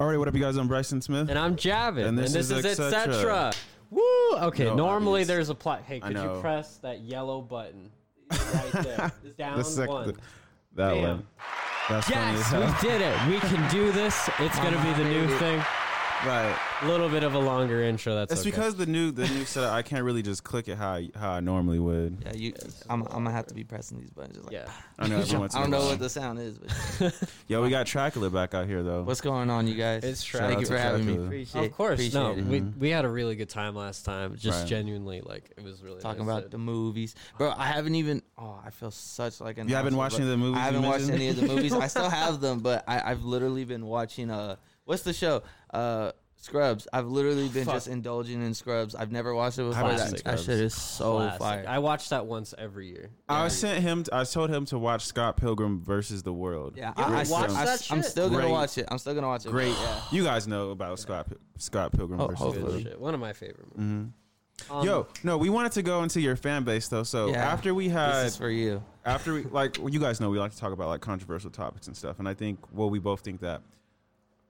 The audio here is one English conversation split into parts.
Alright, what up, you guys? I'm Bryson Smith. And I'm Javin. And this is is etc. Woo! Okay, No normally obvious. there's a plot. Hey, I could you know. press that yellow button right there? Down The sec- one. that Bam. one. That's funny as Yes, we did it. We can do this. It's gonna be the new thing. Right. A little bit of a longer intro. That's It's okay. because the new the new setup. I can't really just click it how I, how I normally would. Yeah, you. I'm, I'm gonna have to be pressing these buttons. Just like, yeah. I know every once I in don't know what the sound is, but Yo, we got Dracula back out here though. what's going on, you guys? It's Shout Thank out you to for having me. Dracula. Appreciate, Of course, appreciate no, it. we we had a really good time last time. Just Right. genuinely, like it was really Talking nice about to- the movies, bro. I haven't even. Oh, I feel such like an. You haven't watched any of the movies I haven't watched mentioned? any of the movies. I still have them, but I, I've literally been watching. Uh, what's the show? Uh, Scrubs. I've literally been Fuck. just indulging in Scrubs. I've never watched it before. haven't That, that Scrubs. shit is so Classic. fire. I watch that once every year. I sent him. I told him to watch Scott Pilgrim versus the World. yeah, You I, I, ever watched I, that I'm shit? still gonna Great. watch it. I'm still gonna watch it. Great. Yeah. You guys know about Scott Pil- Scott Pilgrim Oh, versus the hopefully. World. shit. One of my favorite movies. hmm Um, Yo, no, we wanted to go into your fan base though. So Yeah. after we This had is for you. after we like well, you guys know we like to talk about like controversial topics and stuff and i think well we both think that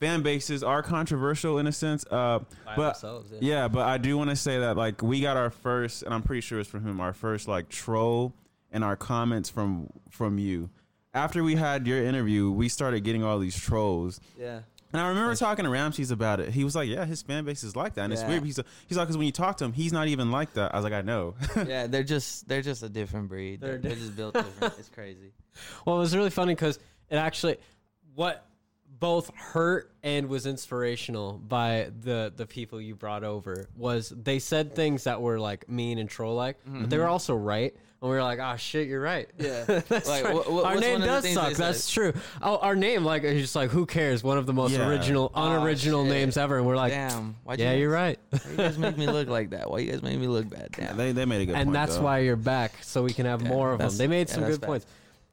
fan bases are controversial in a sense uh by but themselves, yeah. yeah but i do want to say that like we got our first and i'm pretty sure it's from him our first like troll and our comments from from you after we had your interview we started getting all these trolls Yeah. and I remember talking to Ramses about it. He was like, "Yeah, his fan base is like that, and it's weird." He's he's like, "Because when you talk to him, he's not even like that." I was like, "I know." yeah, they're just they're just a different breed. They're They're, they're just built different. It's crazy. Well, it was really funny because it actually what both hurt and was inspirational by the the people you brought over was they said things that were like mean and troll like, but they mm-hmm. were also right. And we were like, "Oh shit, you're right." Yeah. That's Like, right. what- what- our name one of the does suck. That's true. Oh, our name, like, is just like, who cares? One of the most Yeah. original, Oh, unoriginal shit. names ever. And we're like, Damn. Why'd yeah, you you're right. Why you guys make me look like that? Why you guys make me look bad? Damn. they they made a good and point. that's though. why you're back, so we can have Yeah, more of them. They made some that's good facts. points.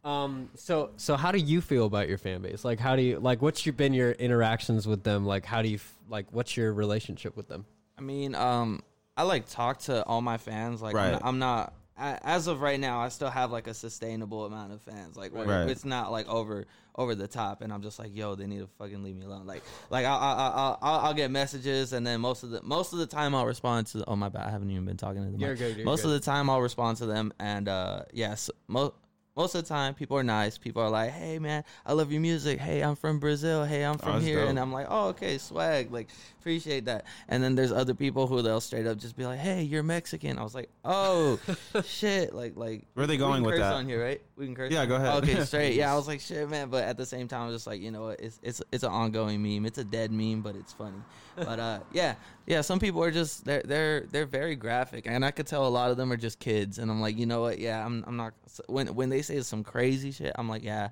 Um, so so how do you feel about your fan base? Like, how do you like? What's your, been your interactions with them? Like, how do you like? What's your relationship with them? I mean, um, I like talk to all my fans. Like, Right. I'm, not, I'm not. I, as of right now, I still have like a sustainable amount of fans. Like, where Right. it's not like over over the top, and I'm just like, yo, they need to fucking leave me alone. Like, like I'll I'll, I'll, I'll, I'll get messages, and then most of the most of the time I'll respond to. Oh my bad, I haven't even been talking to them. You're good, you're most good. of the time I'll respond to them, and uh, yes, most. Most of the time, people are nice. People are like, "Hey, man, I love your music. Hey, I'm from Brazil. Hey, I'm from that's here." dope. And I'm like, "Oh, okay, swag. Like, appreciate that." And then there's other people who they'll straight up just be like, "Hey, you're Mexican." I was like, "Oh, shit!" Like, like Where are they we going can with curse that? on here, right? We can curse. Yeah, go ahead. Okay, straight. Yeah, I was like, "Shit, man!" But at the same time, I was just like, you know what? It's it's it's an ongoing meme. It's a dead meme, but it's funny. But uh, yeah, yeah. Some people are just they're they're they're very graphic, and I could tell a lot of them are just kids. And I'm like, you know what? Yeah, I'm I'm not when when they say some crazy shit, I'm like, yeah.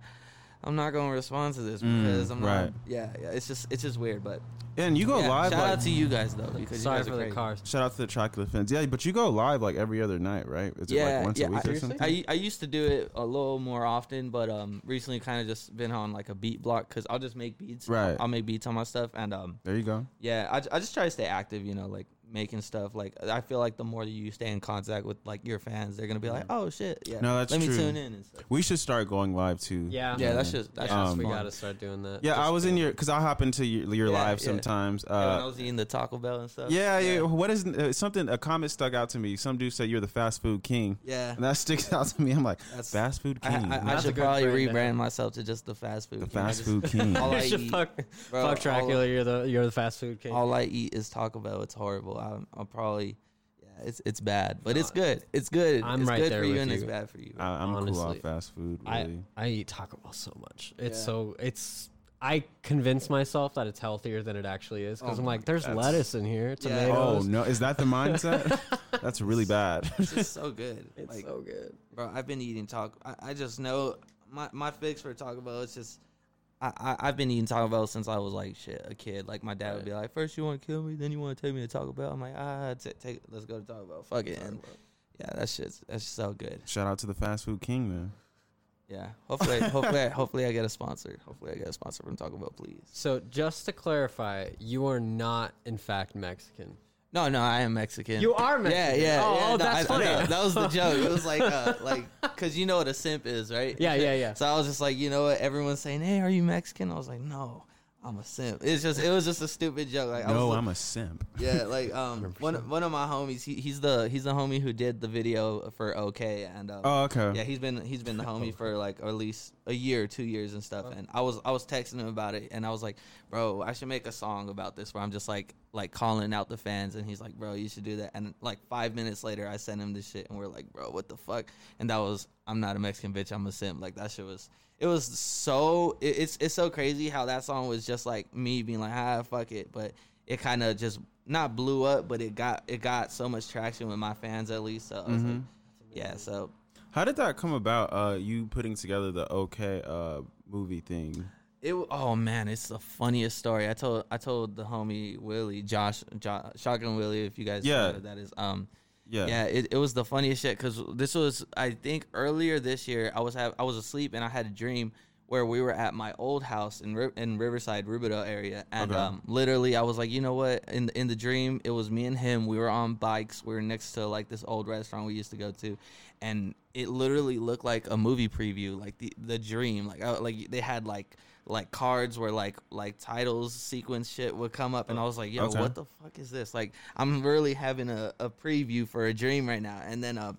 I'm not gonna respond to this because I'm Mm, right. not. Yeah, yeah. It's just, it's just weird. But and you go yeah, live Shout like out to you guys though, because Sorry you guys for are the crazy. cars. Shout out to the Chocolate Fans. Yeah, but you go live like every other night, right? Is it Yeah, like once yeah. a week I, or something? I, I used to do it a little more often, but um, recently kind of just been on like a beat block because I'll just make beats. Right. I'll, I'll make beats on my stuff, and um, there you go. yeah, I, I just try to stay active. You know, like making stuff. Like I feel like the more you stay in contact with like your fans, they're gonna be like, oh shit, yeah. No, that's Let true. me tune in and stuff. We should start going live too. Yeah, Yeah, that's just that's yeah, just we fun. got to start doing that. Yeah, I was in your because I hop into your, your Yeah, live yeah. sometimes. Yeah, when I Uh, was eating the Taco Bell and stuff. yeah, yeah. What is uh, something? A comment stuck out to me. Some dude said you're the fast food king, yeah. and that sticks out to me. I'm like, That's- fast food king. I, I That's a should probably brand to rebrand myself to just the fast food. the king. Fast food king. all I You eat, fuck, bro, fuck Dracula. you're the you're the fast food king. all I eat is Taco Bell. It's horrible. I'm, I'll probably, yeah, it's it's bad, but it's uh, good. It's good. I'm it's right good there for you with and you. it's bad for you. I, I'm cool Honestly. off fast food. Really. I eat Taco Bell so much. It's Yeah. so it's. I convince myself that it's healthier than it actually is because Oh I'm like, there's that's- lettuce in here, Yeah. oh tomatoes. no, is that the mindset? That's really bad. it's just so good. It's like, so good. bro, I've been eating Taco. I, I just know my my fix for Taco Bell. It's just. I, I, I've been eating Taco Bell since I was like shit a kid. Like my dad would be like, first you want to kill me, then you want to take me to Taco Bell. I'm like, ah, t- take, let's go to Taco Bell. Fuck it. And yeah, that shit's that's so good. Shout out to the fast food king, man. Yeah. Hopefully, hopefully, I, hopefully I get a sponsor. Hopefully I get a sponsor from Taco Bell, please. So just to clarify, you are not in fact Mexican. No, no, I am Mexican. You are Mexican. Yeah, yeah. Oh, yeah, oh, no, that's I- I funny. That was the joke. It was like, uh, like, cause you know what a simp is, right? Yeah, yeah, yeah. So I was just like, you know what? Everyone's saying, "Hey, are you Mexican?" I was like, "No, I'm a simp. It's just it was just a stupid joke. Like I no, was, I'm a simp. yeah, like um one one of my homies. He, he's the he's the homie who did the video for OK and um, Oh, okay. yeah he's been he's been the homie for like at least a year, two years and stuff. And I was I was texting him about it, and I was like, bro, I should make a song about this where I'm just like like calling out the fans. And he's like, bro, you should do that. And like five minutes later, I sent him this shit, and we're like, bro, what the fuck? And that was I'm not a Mexican bitch, I'm a simp. Like that shit was. It was so it, it's it's so crazy how that song was just like me being like ah fuck it, but it kind of just not blew up, but it got it got so much traction with my fans at least. So I was like, yeah, so How did that come about? Uh, you putting together the okay uh movie thing? It oh man, it's the funniest story. I told I told the homie Willie, Josh, Josh Shotgun Willie, if you guys Yeah. know that is. Um, Yeah. yeah, it, it was the funniest shit because this was I think earlier this year. I was have I was asleep and I had a dream where we were at my old house in in Riverside, Riverdale area, and Okay. um, literally I was like, you know what? In in the dream, it was me and him. We were on bikes. We were next to like this old restaurant we used to go to, and it literally looked like a movie preview, like the the dream. Like I, like they had like like cards where like like titles sequence shit would come up and I was like, yo, Okay. what the fuck is this? Like I'm really having a, a preview for a dream right now. And then uh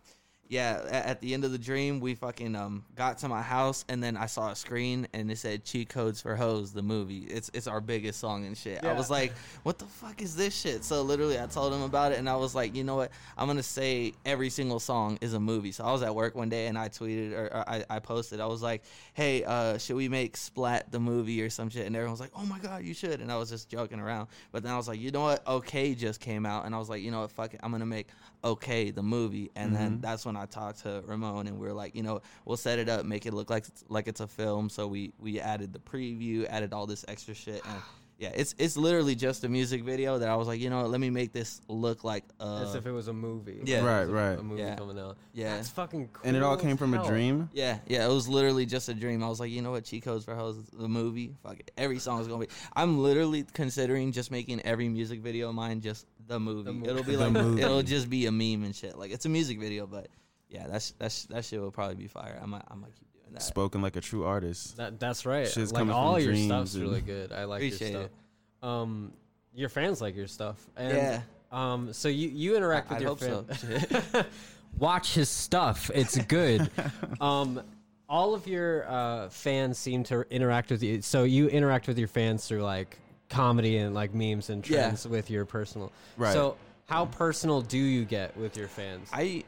yeah, at the end of the dream we fucking um got to my house and then I saw a screen and it said cheat codes for hoes the movie. It's it's our biggest song and shit. I was like, what the fuck is this shit? So literally I told him about it and I was like, you know what? I'm gonna say every single song is a movie. So I was at work one day and I tweeted or, or I, I posted, I was like, Hey, uh, should we make Splat the movie or some shit? And everyone was like, Oh my god, you should and I was just joking around. But then I was like, you know what? Okay just came out and I was like, you know what, fuck it, I'm gonna make Okay the movie. And then mm-hmm. that's when I talked to Ramon and we are like, you know, we'll set it up, make it look like it's, like it's a film. So we we added the preview, added all this extra shit. And yeah, it's it's literally just a music video that I was like, you know what, let me make this look like uh As if it was a movie. Yeah. Right, right. A movie Yeah. coming out. Yeah. it's fucking cool. And it all came from a dream. Yeah, yeah, it was literally just a dream. I was like, you know what, Cheat Codes for Hoes, the movie, fuck it. Every song is gonna be. I'm literally considering just making every music video of mine just the movie. movie. It'll be like it'll just be a meme and shit. Like it's a music video, but yeah, that's that's that shit will probably be fire. I might I might keep doing that. Spoken like a true artist. That that's right. Shit's like coming all from your dreams stuff's really good. I like your stuff. it. Um, your fans like your stuff. And, Yeah. Um, so you you interact I- with I'd your hope fans. so. Watch his stuff. It's good. um, all of your uh, fans seem to interact with you. So you interact with your fans through like comedy and like memes and Yeah. trends with your personal. Right. So how personal do you get with your fans? I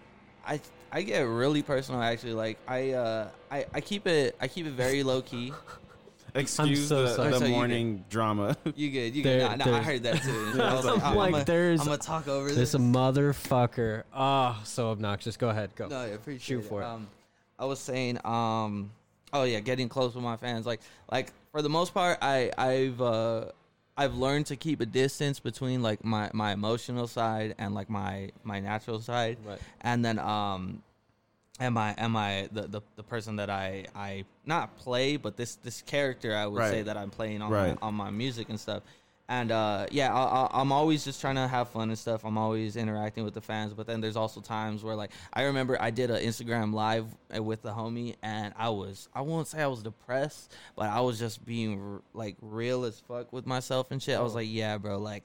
I I get really personal actually. Like I uh I, I keep it I keep it very low key. Excuse so the, sorry. the So you morning drama. You good? You There- good? Nah, nah, I there's- heard that too. Yeah, I was it's like, like- I'm, like, I'm, there's- I'm gonna talk over this this. motherfucker. Oh, so obnoxious. Go ahead. Go. No, I appreciate Shoot it. for it. Um, I was saying, um, oh yeah, getting close with my fans. Like, like for the most part, I I've uh, I've learned to keep a distance between like my my emotional side and like my my natural side, Right. and then um. Am I am I the, the, the person that I, I not play but this this character I would say that I'm playing on Right. my, on my music and stuff. And uh, yeah I, I, I'm always just trying to have fun and stuff. I'm always interacting with the fans. But then there's also times where like I remember I did an Instagram live uh, with the homie and I was I won't say I was depressed but I was just being r- like real as fuck with myself and shit. I was Oh. like yeah bro like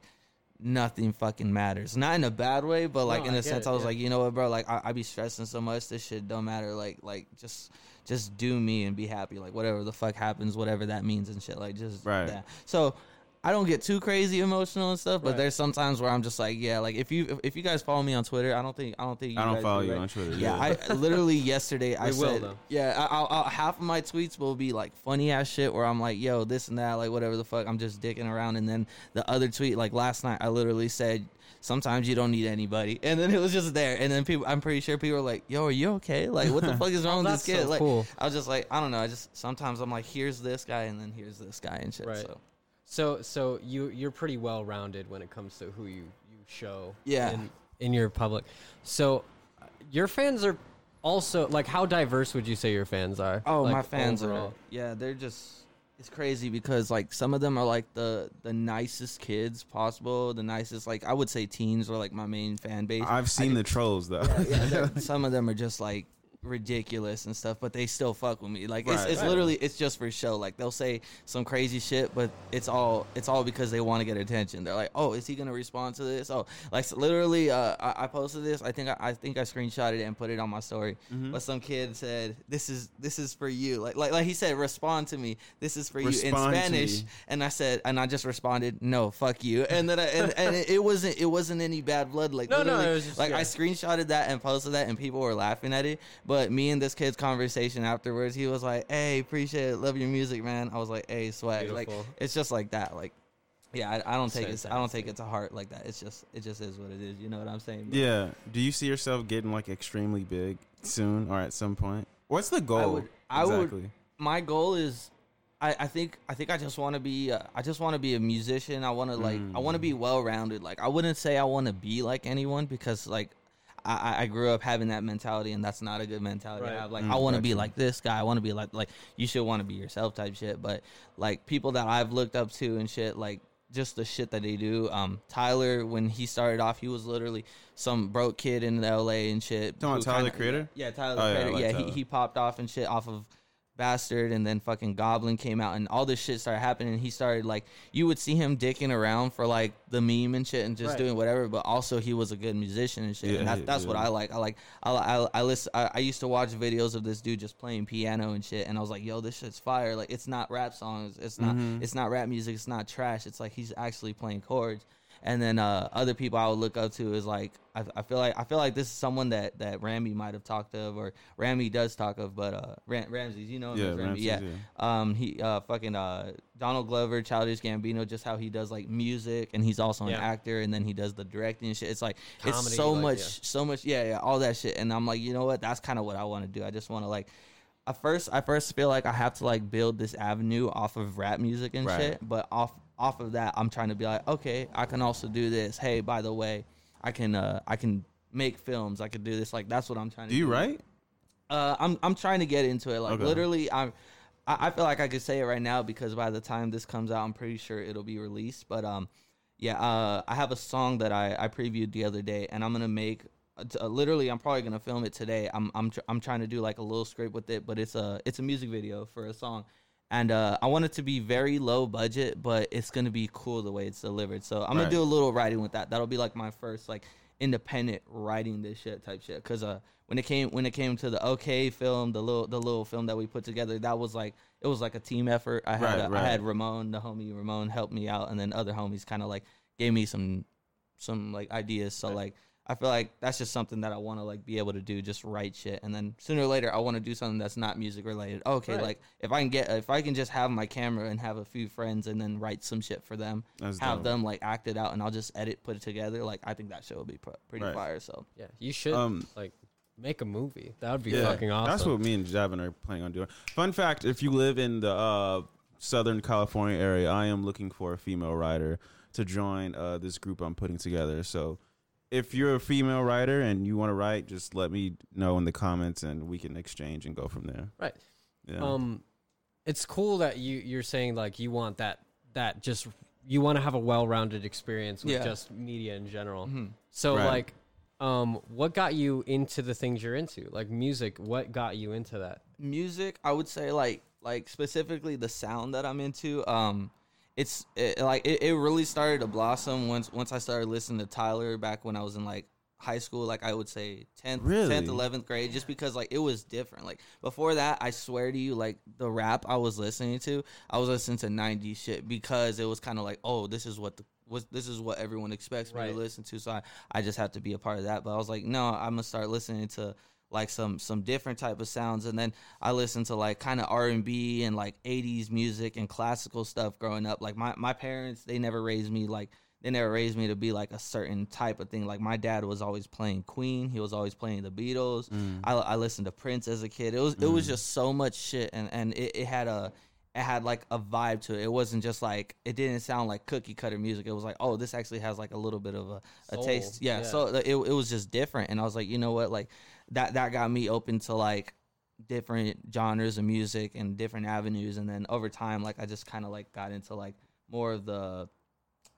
nothing fucking matters. Not in a bad way, but like No, in a sense, it, I was yeah. like, you know what, bro? Like I, I be stressing so much. This shit don't matter. Like like just just do me and be happy. Like whatever the fuck happens, whatever that means and shit. Like just Right. Yeah. So. I don't get too crazy emotional and stuff, but Right. there's sometimes where I'm just like, yeah, like if you if, if you guys follow me on Twitter, I don't think I don't think you I don't follow do, you right? on Twitter. Yeah, I literally yesterday I said, though. yeah, I, I'll, I'll, half of my tweets will be like funny ass shit where I'm like, yo, this and that, like whatever the fuck, I'm just dicking around, and then the other tweet, like last night, I literally said, sometimes you don't need anybody, and then it was just there, and then people, I'm pretty sure people were like, yo, are you okay? Like, what the fuck is wrong with this kid? so like, cool. I was just like, I don't know, I just sometimes I'm like, here's this guy, and then here's this guy and shit. Right. So So so you you're pretty well rounded when it comes to who you you show Yeah. in, in your public. So uh, your fans are also like how diverse would you say your fans are? Oh, Like, my fans overall? are. Yeah, they're just. It's crazy because like some of them are like the the nicest kids possible. The nicest like I would say teens are like my main fan base. I've seen I- the trolls though. yeah, they're- some of them are just like ridiculous and stuff, but they still fuck with me. Like it's, Right. it's Right. literally it's just for show. Like they'll say some crazy shit, but it's all it's all because they want to get attention. They're like, oh, is he gonna respond to this? Oh, like so literally, uh, I, I posted this. I think I, I think I screenshotted it and put it on my story. Mm-hmm. But some kid said, "This is this is for you." Like like like he said, respond to me. This is for you in Spanish. And I said, and I just responded, "No, fuck you." And then I, and, and it, it wasn't it wasn't any bad blood. Like No, no, just- like yeah. I screenshotted that and posted that, and people were laughing at it. But me and this kid's conversation afterwards, he was like, "Hey, appreciate it, love your music, man." I was like, "Hey, swag." Like it's just like that. Like yeah, I, I don't take it. I don't take it to heart like that. It's just it just is what it is. You know what I'm saying? But Yeah. Do you see yourself getting like extremely big soon or at some point? What's the goal? would- I would- my goal is I, I think I think I just want to be uh, I just want to be a musician. I want to like I want to be well rounded. Like I wouldn't say I want to be like anyone because like I, I- I grew up having that mentality and that's not a good mentality Right. to have. Like Mm, I want to be like this guy. I want to be like like you should want to be yourself type shit. But like people that I've looked up to and shit like just the shit that they do. Um, Tyler when he started off, he was literally some broke kid in L.A. and shit. Talking about who Tyler, kinda- the creator? Yeah, Tyler Oh, the yeah, creator. like Yeah, Tyler. he he popped off and shit off of Bastard and then fucking Goblin came out and all this shit started happening. And he started like you would see him dicking around for like the meme and shit and just Right. doing whatever but also he was a good musician and shit Yeah, and that's, he- that's what. I like. I like I I, I listen I, I used to watch videos of this dude just playing piano and shit and I was like yo this shit's fire. Like it's not rap songs. It's not Mm-hmm. it's not rap music. It's not trash. It's like he's actually playing chords and then uh, other people I would look up to is like I, I feel like I feel like this is someone that that Ramy might have talked of or Ramy does talk of, but uh, Ram- Ramses, you know him Yeah, as Ramy, yeah. yeah. Um, he uh fucking uh Donald Glover, Childish Gambino, just how he does like music and he's also an Yeah. actor and then he does the directing and shit. It's like it's so like, much, yeah. so much, yeah, yeah, all that shit. And I'm like, you know what? That's kind of what I want to do. I just want to like. I first, I first feel like I have to like build this avenue off of rap music and Right. shit, but off off of that, I'm trying to be like, okay, I can also do this. Hey, by the way, I can uh I can make films. I could do this. Like that's what I'm trying to Do do. you write? Uh, I'm I'm trying to get into it. Like Okay. literally, I'm. I I feel like I could say it right now because by the time this comes out, I'm pretty sure it'll be released. But um, yeah, uh, I have a song that I I previewed the other day, and I'm gonna make. Uh, literally, I'm probably gonna film it today. I'm I'm tr- I'm trying to do like a little script with it, but it's a it's a music video for a song, and uh, I want it to be very low budget, but it's gonna be cool the way it's delivered. So I'm Right. gonna do a little writing with that. That'll be like my first like independent writing this shit type shit. Cause uh, when it came when it came to the OK film, the little the little film that we put together, that was like it was like a team effort. I had Right, uh, right. I had Ramon, the homie Ramon, help me out, and then other homies kind of like gave me some some like ideas. So like I feel like that's just something that I want to like be able to do, just write shit, and then sooner or later I want to do something that's not music related. Okay, Right. like if I can get if I can just have my camera and have a few friends and then write some shit for them, That's have dope. them like act it out, and I'll just edit, put it together. Like I think that shit will be pretty Right. fire. So Yeah, you should Um, like make a movie. That would be Yeah, fucking awesome. That's what me and Javin are planning on doing. Fun fact: If you live in the uh, Southern California area, I am looking for a female writer to join uh, this group I'm putting together. So, if you're a female writer and you want to write, just let me know in the comments, and we can exchange and go from there. Right. Yeah. Um, it's cool that you you're saying like you want that that just you want to have a well-rounded experience with Yeah. just media in general. Mhm. So Right. like, um, what got you into the things you're into, like music? What got you into that? music, I would say like like specifically the sound that I'm into. Um, it's it, like it, it really started to blossom once once I started listening to Tyler back when I was in like high school. Like I would say tenth, Really? tenth, eleventh grade, just because like it was different. Like before that, I swear to you, like the rap I was listening to, I was listening to '90s shit because it was kind of like, oh, this is what the was this is what everyone expects me Right. to listen to. So I, I just have to be a part of that. But I was like, no, I'm gonna start listening to like some some different type of sounds. And then i listened to like kind of r&b and like 80s music and classical stuff growing up. Like my, my parents they never raised me like they never raised me to be like a certain type of thing. Like my dad was always playing queen. He was always playing the beatles. Mm. I, I listened to prince as a kid. It was it was mm. just so much shit. And and it, it had a it had like a vibe to it. It wasn't just like it didn't sound like cookie cutter music. It was like, oh, this actually has like a little bit of a, a Soul, taste. Yeah, yeah. So uh, it, it was just different, and I was like, you know what, like that that got me open to like different genres of music and different avenues, and then over time, like I just kind of like got into like more of the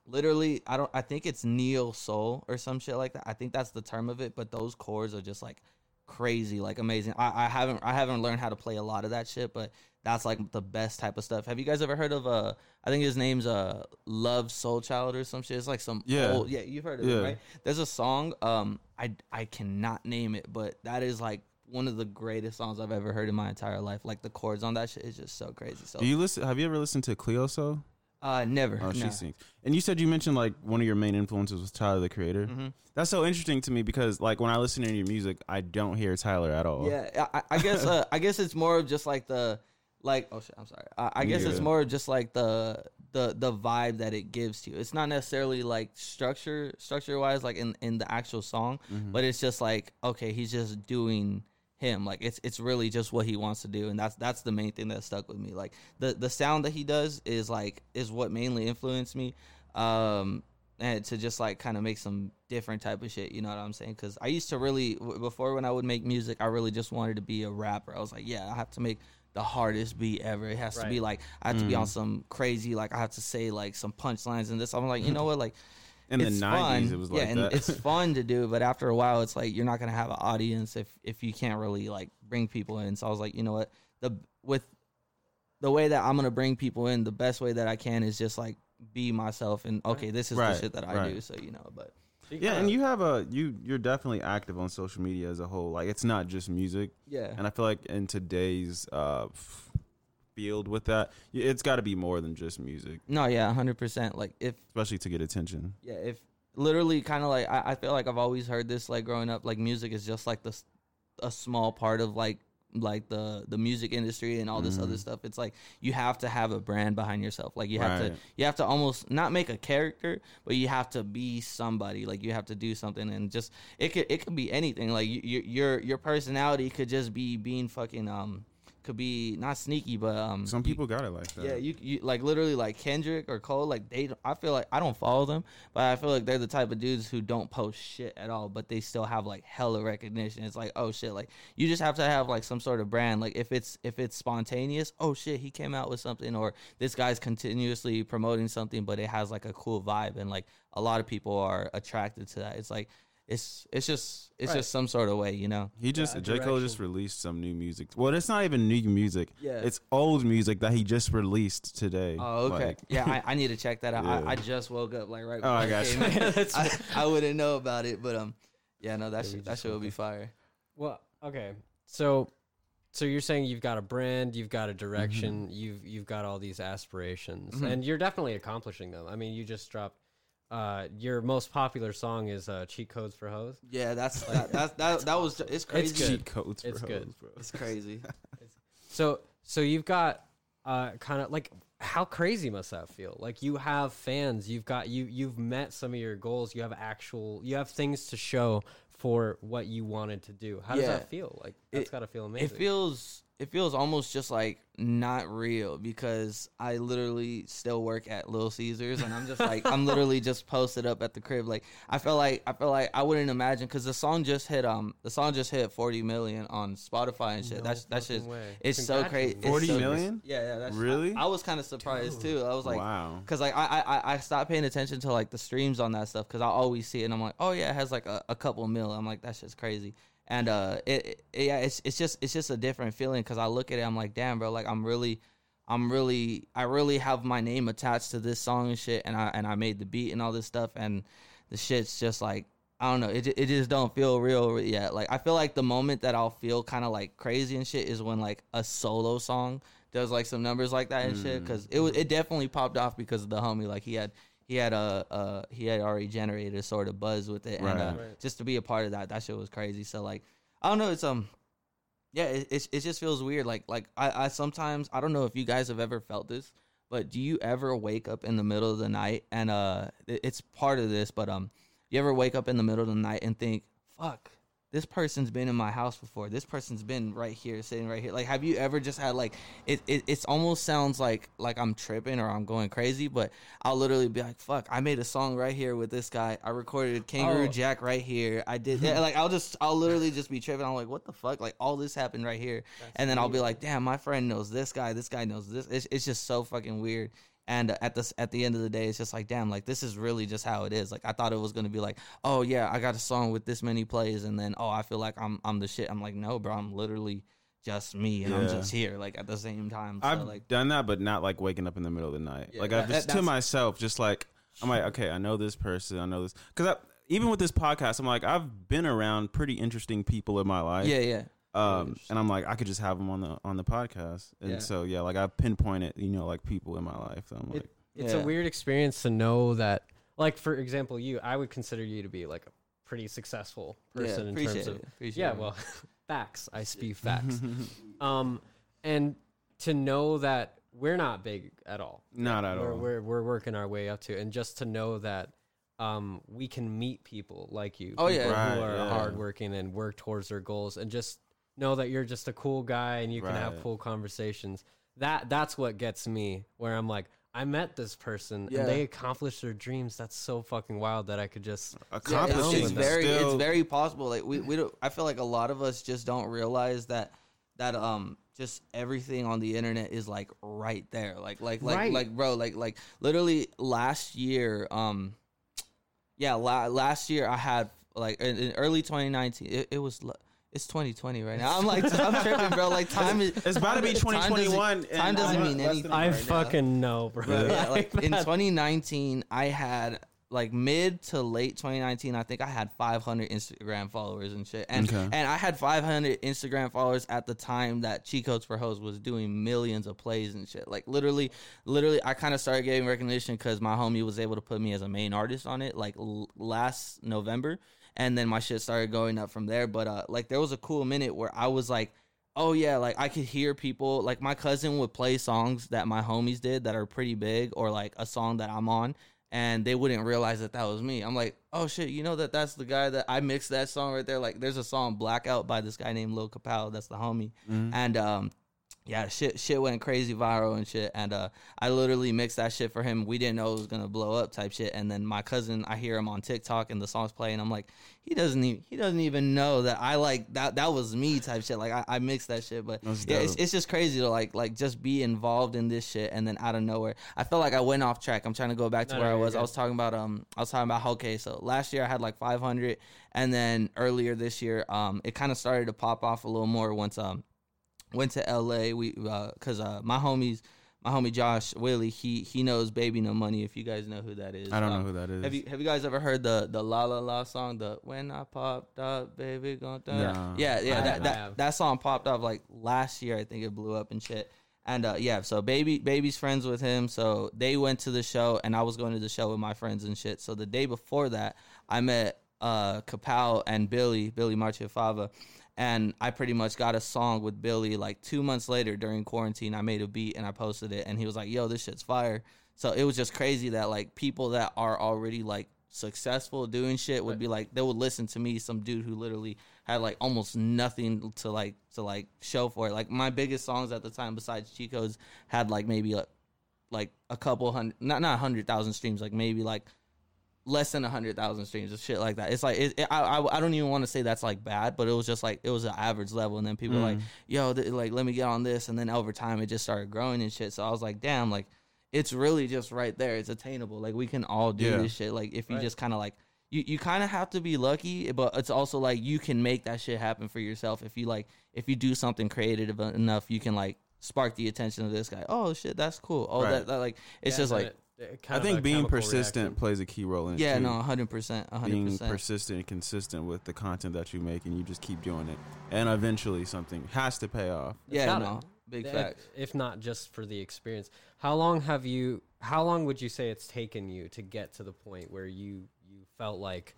literally I don't I think it's neo soul or some shit like that. I think that's the term of it, but those chords are just like crazy, like amazing. I, I haven't I haven't learned how to play a lot of that shit, but that's like the best type of stuff. Have you guys ever heard of uh I think his name's uh Love Soul Child or some shit. It's like some Yeah. old yeah, you've heard of Yeah. it, right? There's a song, um I I cannot name it, but that is like one of the greatest songs I've ever heard in my entire life. Like the chords on that shit is just so crazy. So Do you listen? Have you ever listened to Cleo Sol? uh never. Oh, she sings. And you said you mentioned like one of your main influences was Tyler the Creator. Mhm. That's so interesting to me because like when I listen to your music, I don't hear Tyler at all. Yeah, I, I guess uh, I guess it's more of just like the like oh shit, I'm sorry. I, I guess it's more just like the the the vibe that it gives to you. It's not necessarily like structure structure wise like in in the actual song, Mhm. but it's just like okay, he's just doing him. Like it's it's really just what he wants to do, and that's that's the main thing that stuck with me. Like the the sound that he does is like is what mainly influenced me. Um, and to just like kind of make some different type of shit, you know what I'm saying? Because I used to really before when I would make music, I really just wanted to be a rapper. I was like, yeah, I have to make the hardest beat ever. It has to be like I have to be on Mm. some crazy like I have to say like some punchlines and this. I'm like, you know what, like In the it's nineties, fun. it was yeah, like and that. it's fun to do, but after a while, it's like you're not gonna have an audience if if you can't really like bring people in. So I was like, you know what, the with the way that I'm gonna bring people in, the best way that I can is just like be myself and okay, this is Right, the shit that I right. do. So you know, but yeah, and you have a you you're definitely active on social media as a whole. Like it's not just music, yeah, and I feel like in today's uh field with that, it's got to be more than just music, no, yeah, hundred percent. Like if especially to get attention. yeah, if literally kind of like I, I feel like I've always heard this like growing up, like music is just like this a small part of like like the the music industry and all this other Mhm. stuff. It's like you have to have a brand behind yourself. Like you have to you have to almost not make a character, but you have to be somebody. Like you have to do something and just it could it could be anything. Like you, your your personality could just be being fucking um could be not sneaky, but um Some you- people got it like that. yeah, you, you like literally like Kendrick or Cole, like they. I feel like I don't follow them, but I feel like they're the type of dudes who don't post shit at all, but they still have like hella recognition. It's like oh shit, like you just have to have like some sort of brand. Like if it's if it's spontaneous, oh shit, he came out with something, or this guy's continuously promoting something, but it has like a cool vibe, and like a lot of people are attracted to that. It's like it's it's just it's Right. just some sort of way, you know. He just a J Cole just released some new music. Well, it's not even new music. Yeah. It's old music that he just released today. Oh, okay. Like, yeah, I, I need to check that out. Yeah. I, I just woke up like right. Oh, I before got it you. in. I. I wouldn't know about it, but um, yeah, no, that Yeah, we that just shit would woke be fire. Well, okay. So so you're saying you've got a brand, you've got a direction, you've you've got all these aspirations, Mhm. and you're definitely accomplishing them. I mean, you just dropped uh your most popular song is uh Cheat Codes for Hoes. Yeah, that's that that that, that was ju- it's crazy. good. cheat codes for It's hoes, good. bro. It's crazy. So so you've got uh kind of like how crazy must that feel? Like you have fans, you've got you you've met some of your goals, you have actual you have things to show for what you wanted to do. How does Yeah. that feel? Like that's It- got to feel amazing. It feels it feels almost just like not real because I literally still work at Little Caesars and I'm just like I'm literally just posted up at the crib. Like I feel like I feel like I wouldn't imagine because the song just hit um the song just hit 40 million on Spotify and shit. No that's that's just way. it's so crazy. Congratulations. It's 40 so- million? Yeah, yeah. That's, Really? I, I was kind of surprised too. I was like, wow. Cause like I, I I stopped paying attention to like the streams on that stuff because I always see it and I'm like oh yeah it has like a, a couple mil I'm like that's just crazy and uh it, it yeah it's it's just it's just a different feeling because I look at it I'm like damn bro like I'm really I'm really I really have my name attached to this song and shit and I and I made the beat and all this stuff and the shit's just like I don't know it it just don't feel real yet like I feel like the moment that I'll feel kind of like crazy and shit is when like a solo song does like some numbers like that and shit Mm. because it was it definitely popped off because of the homie like he had he had a uh he had already generated a sort of buzz with it and uh, Right. Right. just to be a part of that that shit was crazy so like I don't know it's um yeah it it, it just feels weird like like I I sometimes I don't know if you guys have ever felt this but do you ever wake up in the middle of the night and uh it- it's part of this but um you ever wake up in the middle of the night and think fuck this person's been in my house before. This person's been right here sitting right here. Like have you ever just had like it, it it's almost sounds like like i'm tripping or i'm going crazy but i'll literally be like fuck i made a song right here with this guy. I recorded kangaroo Oh. jack right here. I did yeah, like i'll just i'll literally just be tripping. I'm like what the fuck? Like all this happened right here. And then I'll be like, damn, my friend knows this guy, this guy knows this. It's, it's just so fucking weird. And at this at the end of the day, it's just like, damn, like this is really just how it is. Like I thought it was gonna be like, oh yeah, I got a song with this many plays, and then oh I feel like I'm I'm the shit. I'm like, no, bro, I'm literally just me, and I'm just here, like at the same time. So, I've like, done that, but not like waking up in the middle of the night. Yeah, like I've just that- to myself, just like I'm like, okay, I know this person, I know this, because even with this podcast, I'm like, I've been around pretty interesting people in my life. yeah, yeah, Um, and I'm like, I could just have them on the on the podcast, and Yeah. so yeah, like I pinpointed, you know, like people in my life. So I'm like, it's Yeah. a weird experience to know that like for example you i would consider you to be like a pretty successful person yeah, in appreciate terms of. Appreciate yeah it. well facts i spew facts um and to know that we're not big at all not at we're, all. we're we're working our way up to and just to know that um we can meet people like you Oh, yeah. people Right, who are yeah. hardworking and work towards their goals and just know that you're just a cool guy and you can have Right. cool conversations that that's what gets me where i'm like I met this person Yeah. and they accomplished their dreams. That's so fucking wild that I could just Yeah, Accomplishing it's, it's Accomplishing very still- it's very possible like we, we don't i feel like a lot of us just don't realize that that um just everything on the internet is like right there like like like Right. like bro like like literally last year um yeah la- last year i had like in, in early 2019 it, it was l- it's 2020 right now i'm like i'm tripping bro like time is It's about to be time doesn't- 2021. time doesn't mean anything. I year right now. fucking know, bro. Yeah. yeah, like in 2019, I had like mid to late 2019, I think I had 500 Instagram followers and shit, and Okay. and I had 500 Instagram followers at the time that Cheat Codes for Hoes was doing millions of plays and shit. Like literally, literally, I kind of started getting recognition because my homie was able to put me as a main artist on it like l- last November, and then my shit started going up from there. But uh, like there was a cool minute where I was like oh yeah like i could hear people like my cousin would play songs that my homies did that are pretty big or like a song that i'm on and they wouldn't realize that that was me i'm like oh shit you know that that's the guy that i mixed that song right there like there's a song blackout by this guy named lil Kapow. that's the homie Mhm. and um yeah shit shit went crazy viral and shit and uh i literally mixed that shit for him. We didn't know it was gonna blow up type shit and then my cousin i hear him on tiktok and the song's playing and i'm like he doesn't even he doesn't even know that i like that that was me type shit like i, I mixed that shit but That's yeah it's, it's just crazy to like like just be involved in this shit and then out of nowhere i feel like i went off track i'm trying to go back to No, where no, i you're was i was talking about um i was talking about okay so last year i had like 500 and then earlier this year um it kind of started to pop off a little more once um went to LA. We uh, cause uh, my homies, my homie Josh Willie, he he knows Baby No Money. If you guys know who that is, I don't Um, know who that is. Have you have you guys ever heard the the La La La song? The When I Popped Up, Baby Gone Down. No. Yeah, yeah, that that, that song popped up like last year. I think it blew up and shit. And uh, yeah, so baby, baby's friends with him, so they went to the show, and I was going to the show with my friends and shit. So the day before that, I met uh, Kapow and Billy, Billy Marchiafava, and I pretty much got a song with Billy like two months later during quarantine. I made a beat and I posted it, and he was like, "Yo, this shit's fire." So it was just crazy that like people that are already like successful doing shit would be like they would listen to me, some dude who literally had like almost nothing to like to like show for it. Like my biggest songs at the time, besides Cheat Codes, had like maybe like like a couple hundred, not not a hundred thousand streams, like maybe like less than a hundred thousand streams and shit like that. It's like it, it, I, I I don't even want to say that's like bad, but it was just like it was an average level, and then people were like, mm. yo, th- like let me get on this, and then over time it just started growing and shit. So I was like, damn, like it's really just right there. It's attainable. Like we can all do Yeah. this shit. Like if you Right. just kind of like you, you kind of have to be lucky, but it's also like you can make that shit happen for yourself if you like if you do something creative enough, you can like spark the attention of this guy. Oh shit, that's cool. Oh Right. that, that like it's Yeah, just like it I kind of think a being persistent reaction. plays a key role in it. yeah, too. no, hundred percent, 100. being percent. persistent and consistent with the content that you make, and you just keep doing it, and eventually something has to pay off. It's Yeah, gotta. no, big If- facts. If not just for the experience, how long have you? How long would you say it's taken you to get to the point where you you felt like?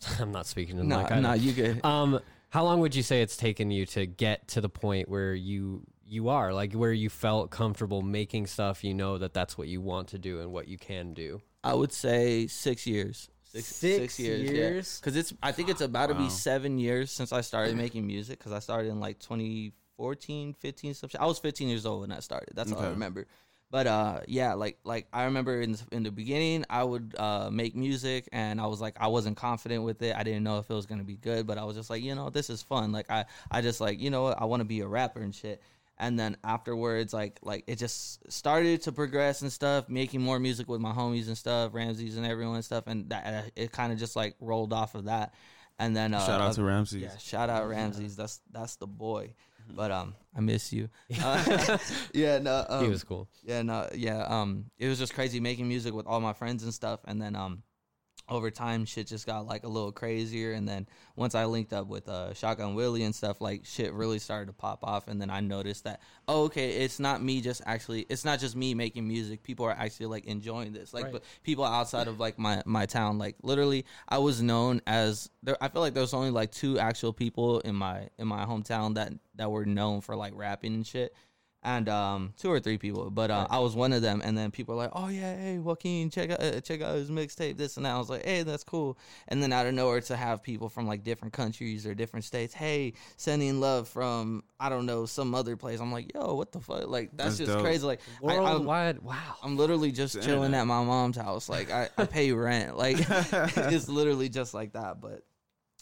I'm not speaking to No, like I no, know. you good. Um, how long would you say it's taken you to get to the point where you you are like where you felt comfortable making stuff? You know that that's what you want to do and what you can do. I would say six years. Six years? Because it's, I think it's about to be seven years since I started making music. Because I started in like 2014, 15, some shit. I was 15 years old when I started. That's all I remember. But uh, yeah, like like I remember in the, in the beginning, I would uh, make music, and I was like, I wasn't confident with it. I didn't know if it was gonna be good, but I was just like, you know, this is fun. Like I I just like, you know what, I want to be a rapper and shit. And then afterwards like like it just started to progress and stuff making more music with my homies and stuff ramses and everyone and stuff and that uh, it kind of just like rolled off of that. And then uh, Shout out to Ramses. yeah shout out ramses. That's that's the boy. But um i miss you. Uh, yeah no um, he was cool. yeah, no, yeah. Um, it was just crazy making music with all my friends and stuff, and then um, over time, shit just got like a little crazier. And then once I linked up with uh Shotgun Willie and stuff, like shit really started to pop off. And then I noticed that oh, okay, it's not me just actually, it's not just me making music. People are actually like enjoying this. Like, Right. but people outside of like my my town, like literally, I was known as there. I feel like there's only like two actual people in my in my hometown that that were known for like rapping and shit and um two or three people but uh, i was one of them and then people were like oh yeah hey joaquin check out uh, check out his mixtape this and that. I was like hey that's cool. And then out of nowhere to have people from like different countries or different states hey sending love from i don't know some other place. I'm like yo what the fuck? Like that's, That's just dope. crazy. Like I, I'm, Worldwide, wow. I'm literally just It's chilling internet. at my mom's house. Like i, I pay rent. Like it's literally just like that but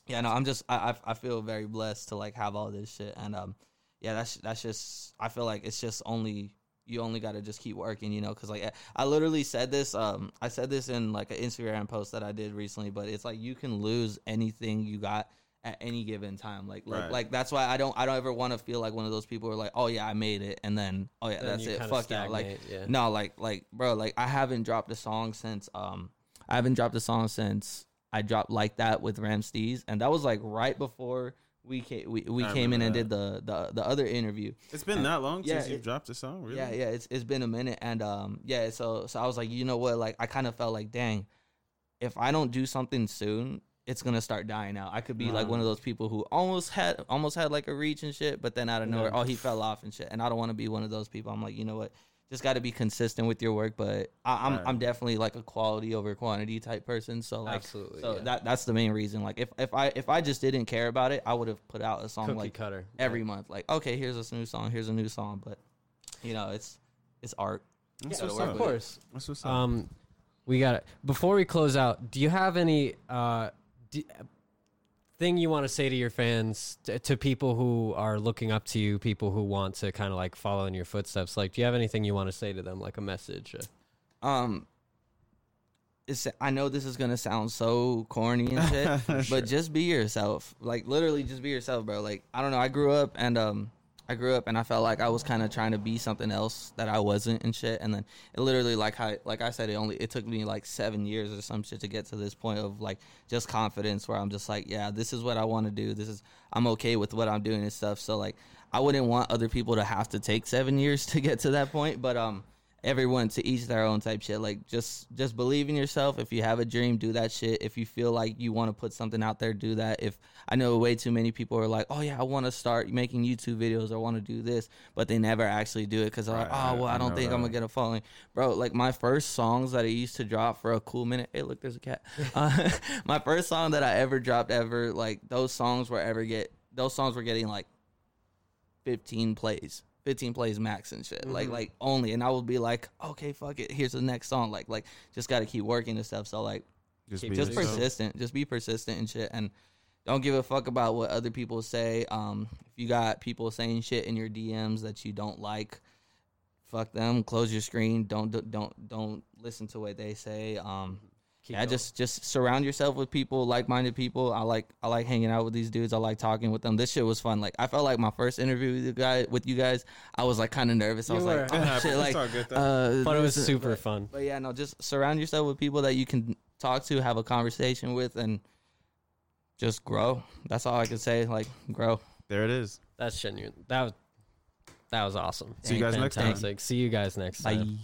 yeah no i'm just I I feel very blessed to like have all this shit and um yeah that's that's just i feel like it's just only you only got to just keep working you know because like I- i literally said this um i said this in like an instagram post that i did recently but it's like you can lose anything you got at any given time like like, Right. like that's why i don't i don't ever want to feel like one of those people who are like oh yeah i made it and then oh yeah Then that's it kinda fuck yeah like yeah. no like like bro like i haven't dropped a song since um i haven't dropped a song since i dropped like that with ramsteez and that was like right before we came we, we I came in and did the, the the other interview. It's been that long Yeah, since you it- dropped a song, really? yeah yeah it's it's been a minute. And um yeah so so i was like you know what? Like i kind of felt like dang if i don't do something soon it's gonna start dying out. I could be like Uh-huh. one of those people who almost had almost had like a reach and shit but then out of Yeah. nowhere oh he fell off and shit. And i don't want to be one of those people. I'm like you know what just got to be consistent with your work but I, i'm Right. i'm definitely like a quality over quantity type person so like Absolutely. so yeah. that that's the main reason like if if i if i just didn't care about it i would have put out a song cookie like cutter every month like okay here's a new song here's a new song but you know it's it's art That's Yeah, what's of up. of course. That's what's up. Um, we got it. Before we close out, do you have any uh d- thing you want to say to your fans, to, to people who are looking up to you, people who want to kind of like follow in your footsteps? Like, do you have anything you want to say to them, like a message? Um it's I know this is gonna sound so corny and shit, Sure. but just be yourself. Like literally just be yourself, bro. Like I don't know, I grew up and um I grew up and I felt like I was kind of trying to be something else that I wasn't and shit. And then it literally like how like I said it only it took me like 7 years or some shit to get to this point of like just confidence where I'm just like, yeah, this is what I want to do. This is I'm okay with what I'm doing and stuff. So like I wouldn't want other people to have to take 7 years to get to that point, but um everyone to each their own type shit. Like just just believe in yourself. If you have a dream, do that shit. If you feel like you want to put something out there, do that. If I know way too many people are like, oh yeah, I want to start making YouTube videos I want to do this, but they never actually do it because they're like, oh well, I don't think that. I'm gonna get a following, bro. Like my first songs that I used to drop for a cool minute. Hey, look, there's a cat. Uh, my first song that I ever dropped ever, like those songs were ever get those songs were getting like 15 plays 15 plays max and shit like Mhm. like only. And i would be like okay fuck it here's the next song like like just gotta keep working and stuff. So like just be just persistent just be persistent and shit. And don't give a fuck about what other people say. Um if you got people saying shit in your dms that you don't like fuck them. Close your screen. Don't don't don't listen to what they say. Um keep yeah, going. just just surround yourself with people, like-minded people. I like I like hanging out with these dudes. I like talking with them. This shit was fun. Like I felt like my first interview with you guys, with you guys, I was like kind of nervous. I was were. like, oh, happens. shit, like, good, uh, but it was super but- fun. But yeah, no, just surround yourself with people that you can talk to, have a conversation with, and just grow. That's all I can say. Like grow. there it is. That's genuine. That was that was awesome. See you guys next time. See you guys next time. Bye.